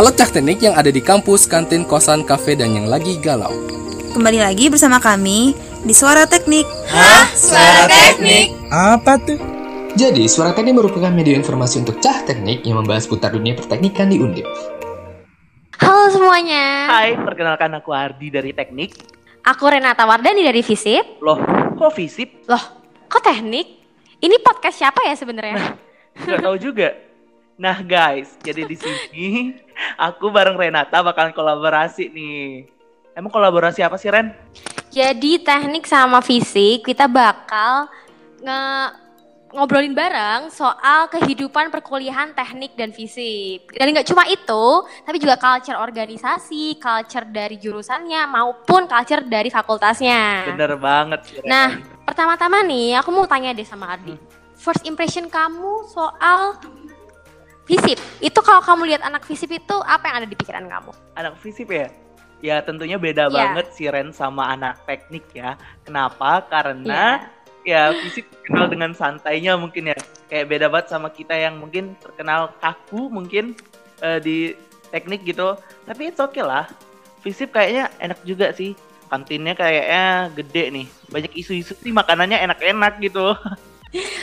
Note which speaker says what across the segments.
Speaker 1: Halo Cah Teknik yang ada di kampus, kantin, kosan, kafe, dan yang lagi galau.
Speaker 2: Kembali lagi bersama kami di Suara Teknik.
Speaker 3: Hah? Suara Teknik?
Speaker 4: Apa tuh?
Speaker 5: Jadi, Suara Teknik merupakan media informasi untuk cah teknik yang membahas putar dunia perteknikan di Undip.
Speaker 6: Halo semuanya.
Speaker 3: Hai, perkenalkan aku Ardi dari Teknik.
Speaker 6: Aku Renata Wardani dari Visip.
Speaker 3: Loh, kok Visip?
Speaker 6: Loh, kok teknik? Ini podcast siapa ya sebenarnya?
Speaker 3: Gak tahu juga. Nah guys, jadi di sini aku bareng Renata bakalan kolaborasi nih. Emang kolaborasi apa sih Ren?
Speaker 6: Jadi teknik sama fisik kita bakal nge ngobrolin bareng soal kehidupan perkuliahan teknik dan fisik. Dan nggak cuma itu, tapi juga culture organisasi, culture dari jurusannya maupun culture dari fakultasnya.
Speaker 3: Bener banget Ren.
Speaker 6: Nah, pertama-tama nih aku mau tanya deh sama Ardi. First impression kamu soal fisip. Itu kalau kamu lihat anak fisip itu apa yang ada di pikiran kamu?
Speaker 3: Anak Visip ya? Ya tentunya beda
Speaker 6: Iya.
Speaker 3: banget si Ren sama anak teknik ya. Kenapa? Karena ya Visip kenal dengan santainya mungkin ya. Kayak beda banget sama kita yang mungkin terkenal kaku mungkin eh, di teknik gitu. Tapi it's okay lah. Visip kayaknya enak juga sih. Kantinnya kayaknya gede nih. Banyak isu-isu sih makanannya enak-enak gitu.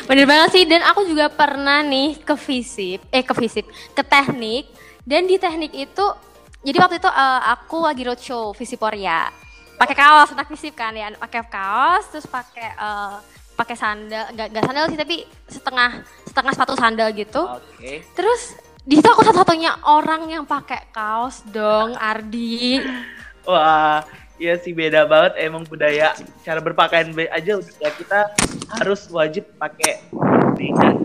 Speaker 6: Bener banget sih dan aku juga pernah nih ke fisip, eh ke fisip, ke teknik dan di teknik itu jadi waktu itu eh, aku lagi roadshow Visiporia. Pakai kaos anak fisip kan ya, pakai kaos terus pakai eh, pakai sandal, enggak enggak sandal sih tapi setengah setengah sepatu sandal gitu.
Speaker 3: Oke.
Speaker 6: Terus di situ aku satu-satunya orang yang pakai kaos dong, Ardi.
Speaker 3: Wah, iya sih beda banget emang budaya cara berpakaian be- aja udah kita harus wajib pakai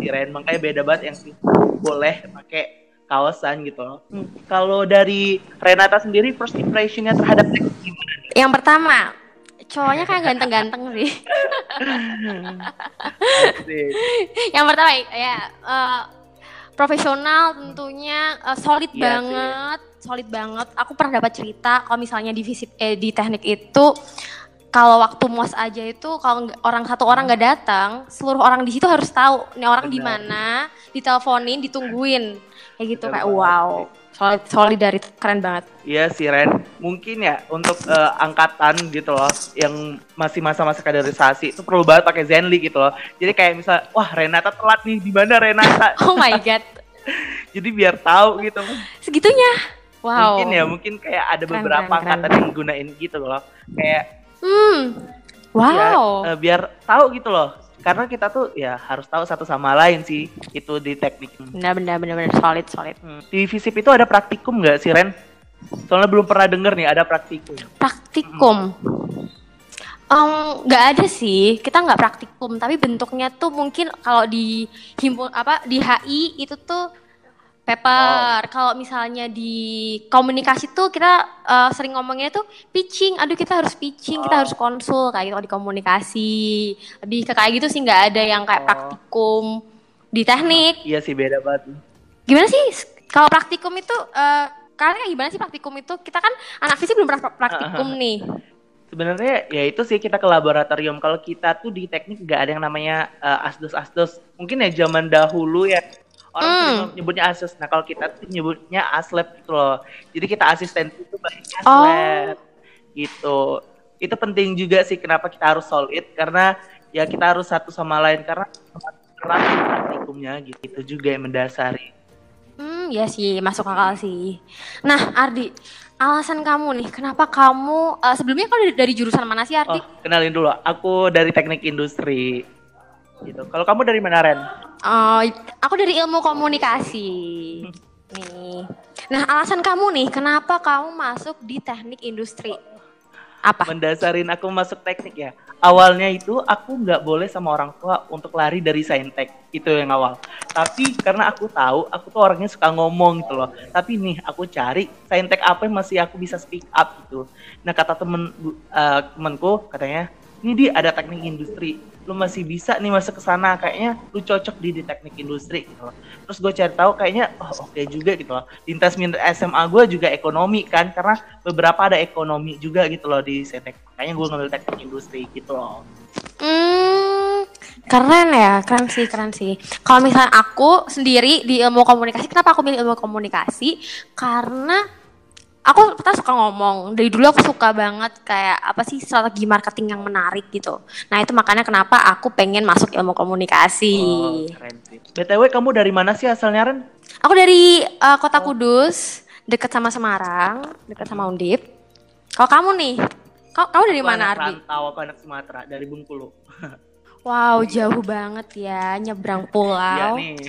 Speaker 3: Ren. Makanya beda banget yang sih boleh pakai kaosan gitu loh. Hmm, Kalau dari Renata sendiri first impressionnya terhadap gimana?
Speaker 6: Yang pertama, cowoknya kayak ganteng-ganteng sih. Yang pertama ya eh, profesional tentunya eh, solid
Speaker 3: Iya sih.
Speaker 6: Solid banget. Aku pernah dapat cerita kalau misalnya di visip eh, di teknik itu kalau waktu mos aja itu kalau orang satu orang nggak datang seluruh orang di situ harus tahu ini orang di mana diteleponin ditungguin. Kayak gitu
Speaker 3: Benar
Speaker 6: kayak
Speaker 3: banget.
Speaker 6: Wow solid solidaritas keren banget.
Speaker 3: Iya sih Ren, mungkin ya untuk eh, angkatan gitu loh yang masih masa-masa kaderisasi itu perlu banget pakai Zenly gitu loh. Jadi kayak misal, wah Renata telat nih di mana Renata?
Speaker 6: oh my god.
Speaker 3: Jadi biar tahu gitu.
Speaker 6: segitunya wow
Speaker 3: Mungkin ya, mungkin kayak ada
Speaker 6: Keren,
Speaker 3: beberapa
Speaker 6: keren,
Speaker 3: angkatan yang gunain gitu loh. Kayak
Speaker 6: hmm wow
Speaker 3: ya, eh, biar tahu gitu loh. Karena kita tuh ya harus tahu satu sama lain sih itu di teknik.
Speaker 6: benar benar benar benar solid solid
Speaker 3: Hmm. Di FISIP itu ada praktikum nggak sih Ren? Soalnya belum pernah denger nih ada praktikum.
Speaker 6: Praktikum. Em, nggak ada sih, kita nggak praktikum, tapi bentuknya tuh mungkin kalau di himpun apa di HI itu tuh paper. Kalau misalnya di komunikasi tuh kita eh, sering ngomongnya tuh pitching. Aduh kita harus pitching, kita harus konsul kayak gitu di komunikasi. Lebih ke kayak gitu sih nggak ada yang kayak
Speaker 3: Oh.
Speaker 6: praktikum di teknik.
Speaker 3: Iya sih beda banget.
Speaker 6: Gimana sih kalau praktikum itu eh, kalian kayak gimana sih praktikum itu? Kita kan anak fisik belum pernah pra- praktikum nih.
Speaker 3: Sebenarnya ya itu sih kita ke laboratorium. Kalau kita tuh di teknik nggak ada yang namanya eh, asdos-asdos. Mungkin ya zaman dahulu ya orang
Speaker 6: Hmm.
Speaker 3: sering nyebutnya asdos. Nah kalau kita tuh nyebutnya aslab gitu loh. Jadi kita asisten itu banyak
Speaker 6: Oh.
Speaker 3: aslab gitu. Itu penting juga sih kenapa kita harus solid karena ya kita harus satu sama lain karena keras praktikumnya gitu. Itu juga yang mendasari.
Speaker 6: Hmm, ya sih, masuk akal sih. Nah, Ardi, alasan kamu nih, kenapa kamu eh, sebelumnya kau dari, dari jurusan mana sih, Ardi?
Speaker 3: Oh, kenalin dulu. Aku dari teknik industri. Gitu. Kalau kamu dari mana Ren?
Speaker 6: Oh, aku dari ilmu komunikasi. Nih. Nah, alasan kamu nih, kenapa kamu masuk di teknik industri? Apa?
Speaker 3: mendasarin aku masuk teknik ya. Awalnya itu aku nggak boleh sama orang tua untuk lari dari saintek itu yang awal. Tapi karena aku tahu aku tuh orangnya suka ngomong gitu loh. Tapi nih aku cari saintek apa yang masih aku bisa speak up gitu. Nah kata temen eh, temenku katanya ini di ada teknik industri lu masih bisa nih masuk ke sana kayaknya lu cocok di, di teknik industri gitu loh. Terus gue cari tahu kayaknya oh oke juga gitu loh. Lintas minat SMA gue juga ekonomi kan karena beberapa ada ekonomi juga gitu loh di Setek. Kayaknya gue ngambil teknik industri gitu loh.
Speaker 6: Hmm, Keren ya, keren sih, keren sih. Kalau misalnya aku sendiri di ilmu komunikasi, kenapa aku milih ilmu komunikasi? Karena aku pertama suka ngomong. Dari dulu aku suka banget kayak apa sih strategi marketing yang menarik gitu. Nah itu makanya kenapa aku pengen masuk ilmu komunikasi.
Speaker 3: Oh, keren sih. BTW kamu dari mana sih asalnya Ren?
Speaker 6: Aku dari uh, kota Kudus, deket sama Semarang, deket sama Undip. Kalau kamu nih, kau kamu dari
Speaker 3: Aku
Speaker 6: mana
Speaker 3: anak
Speaker 6: Ardi?
Speaker 3: Rantau, aku anak Sumatera, dari Bengkulu.
Speaker 6: Wow, jauh banget ya, nyebrang
Speaker 3: Iya
Speaker 6: pulau.
Speaker 3: nih.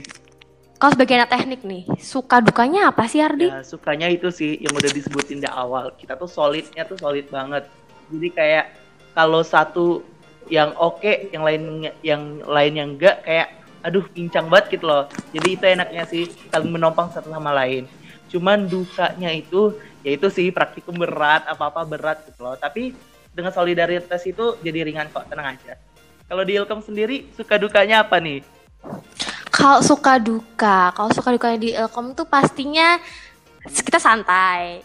Speaker 6: Kau sebagai anak teknik nih, suka dukanya apa sih Ardi?
Speaker 3: Ya, sukanya itu sih yang udah disebutin di awal. Kita tuh solidnya tuh solid banget. Jadi kayak kalau satu yang oke, yang lain yang lainnya enggak kayak aduh pincang banget gitu loh. Jadi itu enaknya sih saling menopang satu sama lain. Cuman dukanya itu yaitu sih praktikum berat, apa-apa berat gitu loh. Tapi dengan solidaritas itu jadi ringan kok, tenang aja. Kalau di Ilkom sendiri suka dukanya apa nih?
Speaker 6: Kalau suka duka, kalau suka dukanya di Ilkom tuh pastinya kita santai.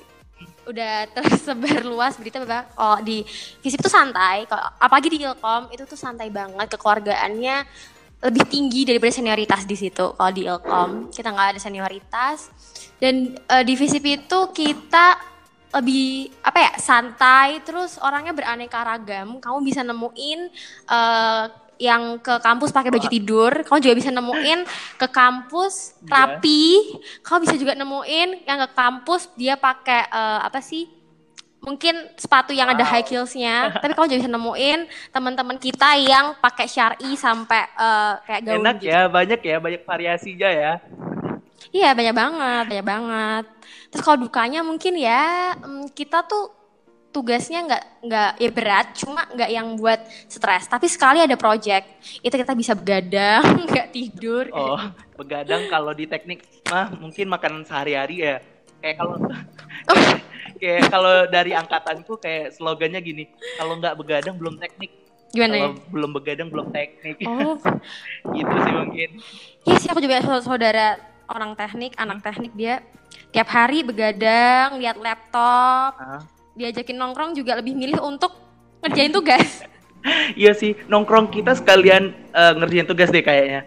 Speaker 6: Udah tersebar luas berita bahwa oh di FISIP tuh santai, kalau apalagi di Ilkom itu tuh santai banget kekeluargaannya lebih tinggi daripada senioritas di situ. Kalau di Ilkom kita nggak ada senioritas dan eh, di FISIP itu kita lebih apa ya santai terus orangnya beraneka ragam kamu bisa nemuin eh, yang ke kampus pakai baju tidur kamu juga bisa nemuin ke kampus
Speaker 3: Iya.
Speaker 6: rapi kamu bisa juga nemuin yang ke kampus dia pakai eh, apa sih mungkin sepatu yang ada high heelsnya tapi kamu juga bisa nemuin teman-teman kita yang pakai syari sampai eh, kayak gaun
Speaker 3: Enak
Speaker 6: gitu.
Speaker 3: ya, banyak ya, banyak variasinya ya.
Speaker 6: Iya banyak banget, banyak banget. Terus kalau dukanya mungkin ya mm, kita tuh tugasnya nggak nggak ya berat, cuma nggak yang buat stres. Tapi sekali ada project itu kita bisa begadang, nggak tidur.
Speaker 3: Oh, begadang kalau di teknik mah mungkin makanan sehari-hari ya. Kayak kalau kayak kalau dari angkatanku kayak slogannya gini, kalau nggak begadang belum teknik.
Speaker 6: Gimana ya?
Speaker 3: Kalau belum begadang belum teknik.
Speaker 6: Oh,
Speaker 3: gitu sih mungkin.
Speaker 6: iya sih aku juga saudara- orang teknik, anak teknik dia tiap hari begadang, lihat laptop,
Speaker 3: Ah.
Speaker 6: Diajakin nongkrong juga lebih milih untuk ngerjain tugas.
Speaker 3: Iya sih, nongkrong kita sekalian eh, ngerjain tugas deh kayaknya.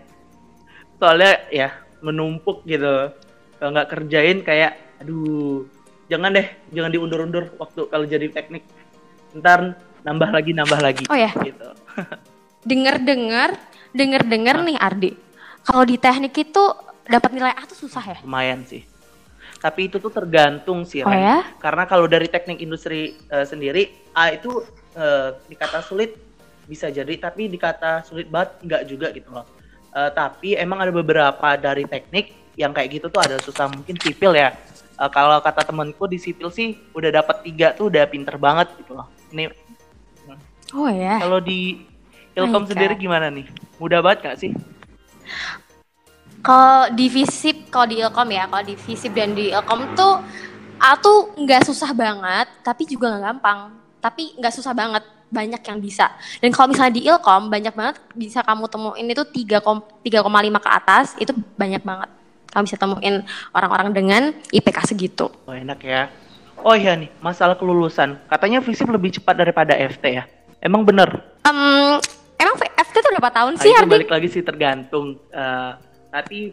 Speaker 3: Soalnya ya menumpuk gitu. Kalau nggak kerjain kayak, aduh, jangan deh, jangan diundur-undur waktu kalau jadi teknik. Ntar nambah lagi, nambah lagi.
Speaker 6: Oh ya,
Speaker 3: Gitu.
Speaker 6: denger-dengar, denger-dengar nih Ardi. Kalau di teknik itu dapat nilai A tuh susah ya?
Speaker 3: Lumayan sih. Tapi itu tuh tergantung sih,
Speaker 6: Oh
Speaker 3: Ren.
Speaker 6: ya?
Speaker 3: Karena kalau dari teknik industri eh, sendiri, A itu eh, dikata sulit bisa jadi, tapi dikata sulit banget enggak juga gitu loh. Eh, tapi emang ada beberapa dari teknik yang kayak gitu tuh ada susah mungkin sipil ya. Eh, kalau kata temenku di sipil sih udah dapat tiga tuh udah pinter banget gitu loh. Ini
Speaker 6: Oh ya.
Speaker 3: kalau di Ilkom sendiri gimana nih? Mudah banget gak sih?
Speaker 6: Kalau di Visip, kalau di Ilkom ya, kalau di Visip dan di Ilkom tuh A tuh nggak susah banget, tapi juga nggak gampang. Tapi nggak susah banget, banyak yang bisa. Dan kalau misalnya di Ilkom banyak banget bisa kamu temuin itu 3 3,5 ke atas, itu banyak banget. Kamu bisa temuin orang-orang dengan IPK segitu.
Speaker 3: Oh enak ya. Oh iya nih, masalah kelulusan. Katanya FISIP lebih cepat daripada FT ya. Emang bener?
Speaker 6: Em, emang FT tuh berapa tahun
Speaker 3: Nah,
Speaker 6: sih,
Speaker 3: itu balik lagi sih tergantung. Eh, tapi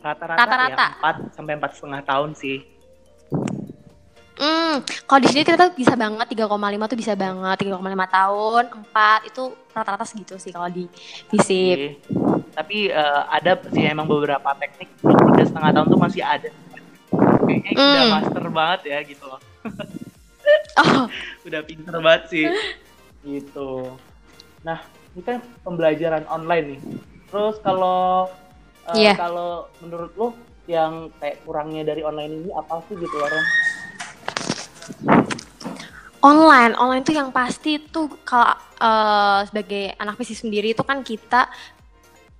Speaker 3: rata-rata
Speaker 6: Rata-rata.
Speaker 3: ya 4 sampai empat setengah tahun sih.
Speaker 6: Hmm, kalau di sini kita bisa banget 3,5 tuh bisa banget 3,5 tahun, 4 itu rata-rata segitu sih kalau di Visip.
Speaker 3: Oke. Tapi eh, ada sih emang beberapa teknik tiga setengah tahun tuh masih ada. Kayaknya udah
Speaker 6: Hmm.
Speaker 3: master banget ya gitu loh.
Speaker 6: Oh,
Speaker 3: Udah pinter banget sih. Gitu. Nah, ini kan pembelajaran online nih. Terus kalau eh,
Speaker 6: Iya.
Speaker 3: kalau menurut lo yang kayak kurangnya dari online ini apa sih gitu Ren?
Speaker 6: online, online tuh yang pasti tuh kalau eh, sebagai anak fisik sendiri itu kan kita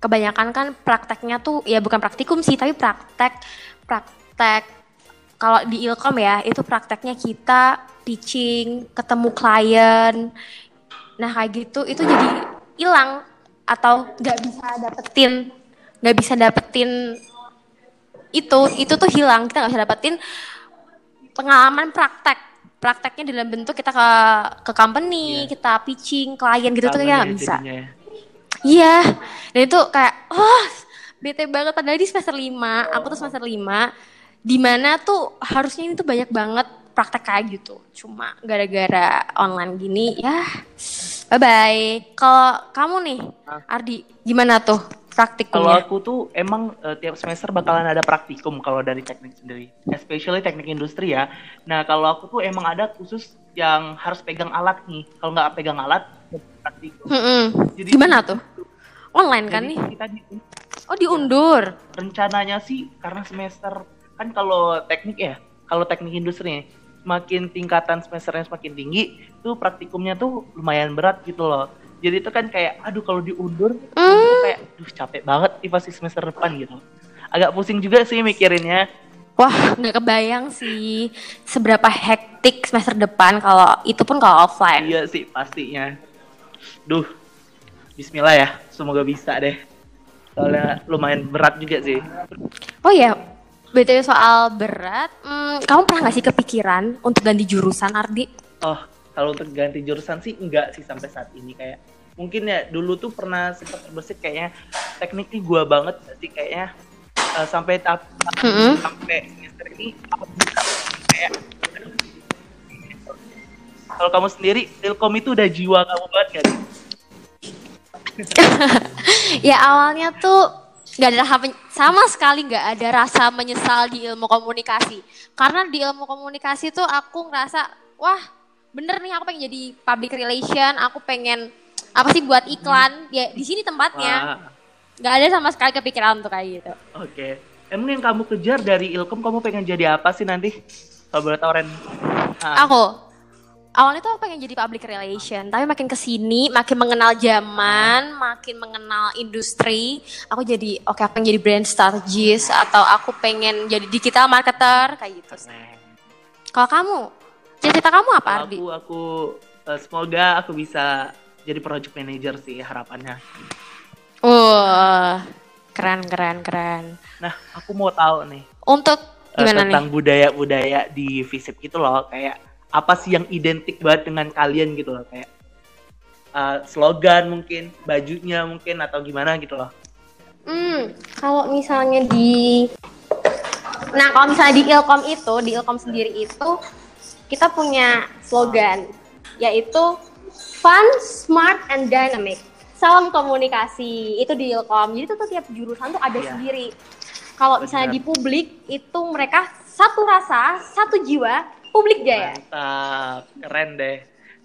Speaker 6: kebanyakan kan prakteknya tuh ya bukan praktikum sih tapi praktek praktek kalau di Ilkom ya itu prakteknya kita pitching ketemu klien nah kayak gitu itu jadi hilang atau nggak bisa dapetin nggak bisa dapetin itu itu tuh hilang kita nggak bisa dapetin pengalaman praktek prakteknya dalam bentuk kita ke ke company
Speaker 3: Iya.
Speaker 6: kita pitching klien gitu tuh
Speaker 3: Kangen
Speaker 6: ya
Speaker 3: ya
Speaker 6: nggak bisa
Speaker 3: ya.
Speaker 6: Iya, dan itu kayak, wah, bete banget. Padahal di semester 5, aku tuh semester 5, di mana tuh harusnya ini tuh banyak banget praktek kayak gitu. Cuma gara-gara online gini, ya bye-bye. Kalau kamu nih, Ardi, gimana tuh
Speaker 3: Kalau
Speaker 6: praktikumnya?
Speaker 3: aku tuh emang eh, tiap semester bakalan ada praktikum kalau dari teknik sendiri, especially teknik industri ya. Nah kalau aku tuh emang ada khusus yang harus pegang alat nih. Kalau nggak pegang alat, nggak praktikum.
Speaker 6: Mm-mm.
Speaker 3: Jadi-
Speaker 6: Gimana tuh? Online kan nih?
Speaker 3: kita di-
Speaker 6: Oh diundur.
Speaker 3: rencananya sih karena semester kan kalau teknik ya, kalau teknik industri nih, semakin tingkatan semesternya semakin tinggi, tuh praktikumnya tuh lumayan berat gitu loh. Jadi itu kan kayak, aduh kalau diundur, tuh kayak, duh capek banget nih pasti semester depan gitu. Agak pusing juga sih mikirinnya.
Speaker 6: Wah, nggak kebayang sih seberapa hektik semester depan kalau itu pun kalau offline.
Speaker 3: Iya sih pastinya. Duh, Bismillah ya, semoga bisa deh. Soalnya lumayan berat juga sih.
Speaker 6: Oh ya, btw soal berat, hmm, kamu pernah nggak sih kepikiran untuk ganti jurusan, Ardi?
Speaker 3: Oh, kalau untuk ganti jurusan sih enggak sih sampai saat ini kayak mungkin ya dulu tuh pernah sempat terbesit kayaknya teknik nih gua banget sih kayaknya eh, sampai tahap
Speaker 6: Mm-mm.
Speaker 3: sampai semester ini aku bisa kayak kalau kamu sendiri Ilkom itu udah jiwa kamu banget kan?
Speaker 6: Ya awalnya tuh nggak ada rasa sama sekali nggak ada rasa menyesal di ilmu komunikasi. Karena di ilmu komunikasi tuh aku ngerasa, wah bener nih aku pengen jadi public relation, aku pengen apa sih buat iklan, ya di sini tempatnya. Nggak ada sama sekali kepikiran untuk kayak gitu.
Speaker 3: oke. Emang yang kamu kejar dari Ilkom kamu pengen jadi apa sih nanti? Kalau boleh tahu Ren. Ah,
Speaker 6: Aku awalnya tuh aku pengen jadi public relation, tapi makin ke sini, makin mengenal zaman, makin mengenal industri, aku jadi oke aku pengen jadi brand strategist atau aku pengen jadi digital marketer kayak gitu. Kalau kamu, cita-cita kamu apa Ardi?
Speaker 3: aku aku eh, semoga aku bisa jadi project manager sih harapannya.
Speaker 6: Wah, keren keren keren.
Speaker 3: Nah, aku mau tahu nih
Speaker 6: Untuk
Speaker 3: eh,
Speaker 6: gimana
Speaker 3: tentang
Speaker 6: nih?
Speaker 3: budaya-budaya di FISIP gitu loh, kayak apa sih yang identik banget dengan kalian gitu loh, kayak eh, slogan mungkin, bajunya mungkin atau gimana gitu loh.
Speaker 6: Hmm, kalau misalnya di Nah, kalau misalnya di Ilkom itu, di Ilkom sendiri itu kita punya slogan yaitu fun, smart and dynamic. Salam komunikasi. Itu di Ilkom. Jadi itu tuh tiap jurusan tuh ada
Speaker 3: Iya.
Speaker 6: sendiri. Kalau misalnya di publik itu mereka satu rasa, satu jiwa, publik jaya.
Speaker 3: Mantap, keren deh.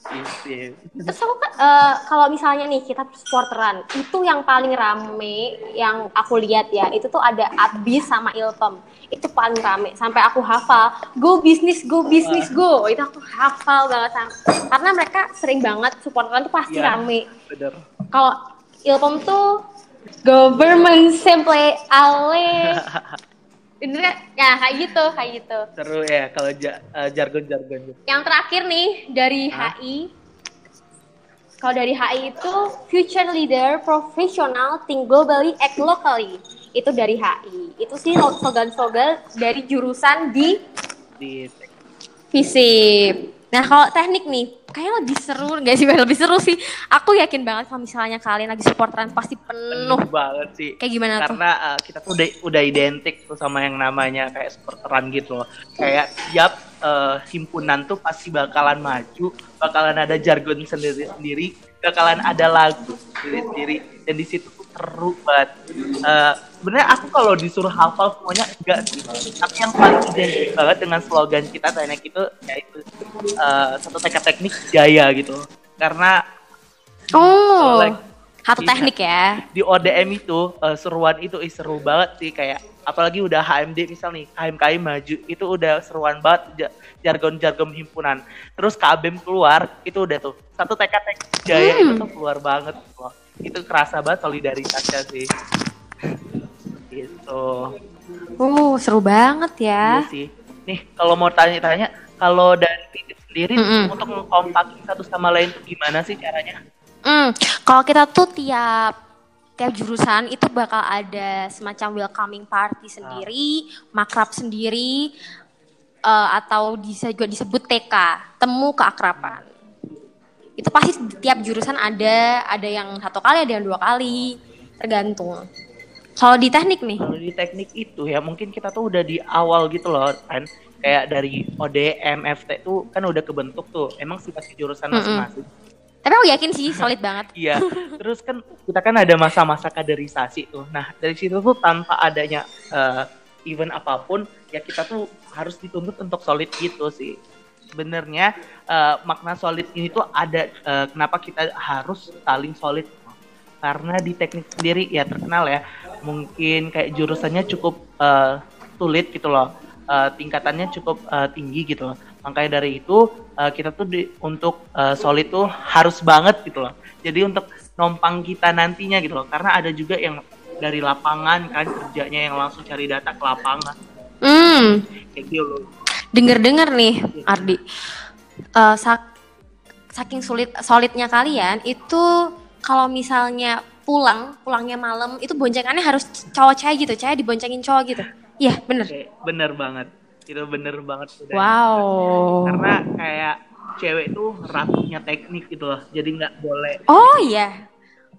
Speaker 3: FISIP.
Speaker 6: Terus aku kan, eh, kalau misalnya nih kita supporteran, itu yang paling rame yang aku lihat ya, itu tuh ada Abis sama Ilkom. Itu paling rame sampai aku hafal, go bisnis, go bisnis, go. Itu aku hafal banget. Karena mereka sering banget supporteran tuh pasti
Speaker 3: Iya.
Speaker 6: rame. Kalau Ilkom tuh government simple ale. Ini kan ya kayak gitu, kayak gitu.
Speaker 3: Seru ya kalau ja- eh, jargon-jargon gitu.
Speaker 6: Yang terakhir nih dari
Speaker 3: Hah?
Speaker 6: HI. Kalau dari HI itu future leader, professional, think globally, act locally. Itu dari HI. Itu sih slogan-slogan dari jurusan di
Speaker 3: Di
Speaker 6: FISIP. Nah kalau teknik nih, kayaknya lebih seru, nggak sih? Lebih seru sih. Aku yakin banget kalau misalnya kalian lagi supporteran pasti penuh.
Speaker 3: penuh banget sih.
Speaker 6: Kayak gimana tuh?
Speaker 3: karena uh, kita tuh udah, udah identik tuh sama yang namanya kayak supporteran gitu loh kayak tiap uh, himpunan tuh pasti bakalan maju bakalan ada jargon sendiri sendiri bakalan ada lagu sendiri sendiri dan di situ tuh seru banget Uh, sebenarnya aku kalau disuruh hafal semuanya enggak sih. Tapi yang paling identik banget dengan slogan kita teknik itu yaitu uh, satu teknik teknik jaya gitu. Karena
Speaker 6: Oh,
Speaker 3: Like,
Speaker 6: satu teknik ya.
Speaker 3: di ODM itu eh, seruan itu ih, seru banget sih kayak apalagi udah HMD misal nih KMKI maju itu udah seruan banget ja- jargon-jargon himpunan. Terus KBM keluar itu udah tuh satu tekad jaya itu tuh keluar banget loh. Itu kerasa banget solidaritasnya sih gitu
Speaker 6: Oh, seru banget ya.
Speaker 3: Iya sih nih kalau mau tanya-tanya kalau dari Pidip sendiri
Speaker 6: Mm-mm.
Speaker 3: untuk mengkompakin satu sama lain tuh gimana sih caranya
Speaker 6: Hmm, kalau kita tuh tiap tiap jurusan itu bakal ada semacam welcoming party sendiri, makrab sendiri, eh, atau bisa juga disebut TK, temu keakraban. Itu pasti tiap jurusan ada, ada yang satu kali, ada yang dua kali, tergantung. Kalau di teknik nih,
Speaker 3: Kalau di teknik itu ya mungkin kita tuh udah di awal gitu loh kan kayak dari ODM, FT tuh kan udah kebentuk tuh. Emang sih pasti jurusan masing-masing.
Speaker 6: tapi aku yakin sih solid banget.
Speaker 3: Iya. Terus kan kita kan ada masa-masa kaderisasi tuh. Nah dari situ tuh tanpa adanya eh, event apa pun ya kita tuh harus dituntut untuk solid gitu sih. Sebenarnya eh, makna solid ini tuh ada eh, kenapa kita harus saling solid karena di teknik sendiri ya terkenal ya. Mungkin kayak jurusannya cukup eh, sulit gitu loh. Eh, tingkatannya cukup eh, tinggi gitu loh. Makanya dari itu eh, kita tuh di, untuk eh, solid tuh harus banget gitu loh. Jadi untuk nompang kita nantinya gitu loh. Karena ada juga yang dari lapangan kan kerjanya yang langsung cari data ke lapangan.
Speaker 6: Hmm,
Speaker 3: kayak gitu loh.
Speaker 6: Denger-denger nih Ardi. Eh, sak- saking sulit solidnya kalian itu kalau misalnya pulang, pulangnya malam itu boncengannya harus cowok cewek gitu, cewek diboncengin cowok gitu. Iya, bener.
Speaker 3: kayak bener banget itu bener banget
Speaker 6: Wow.
Speaker 3: karena kayak cewek tuh ratunya teknik gitu loh jadi nggak boleh
Speaker 6: Oh iya.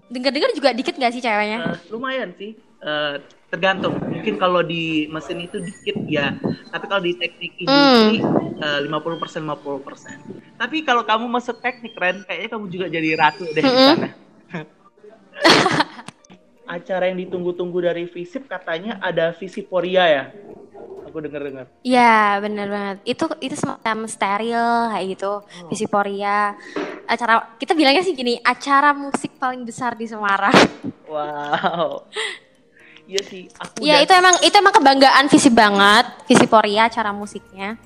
Speaker 6: Dengar-dengar juga dikit gak sih ceweknya?
Speaker 3: Eh, lumayan sih Eh, tergantung mungkin kalau di mesin itu dikit ya tapi kalau di teknik industri eh, 50% 50% tapi kalau kamu masuk teknik Ren kayaknya kamu juga jadi ratu deh di
Speaker 6: Mm-mm.
Speaker 3: sana acara yang ditunggu-tunggu dari Visip katanya ada Visiporia ya aku denger-dengar
Speaker 6: Iya, bener banget. Itu itu semacam steril kayak gitu, Visiporia. Acara kita bilangnya sih gini, acara musik paling besar di Semarang.
Speaker 3: wow iya sih aku
Speaker 6: Iya,
Speaker 3: udah-
Speaker 6: itu emang itu emang kebanggaan Visi banget, Visiporia acara musiknya.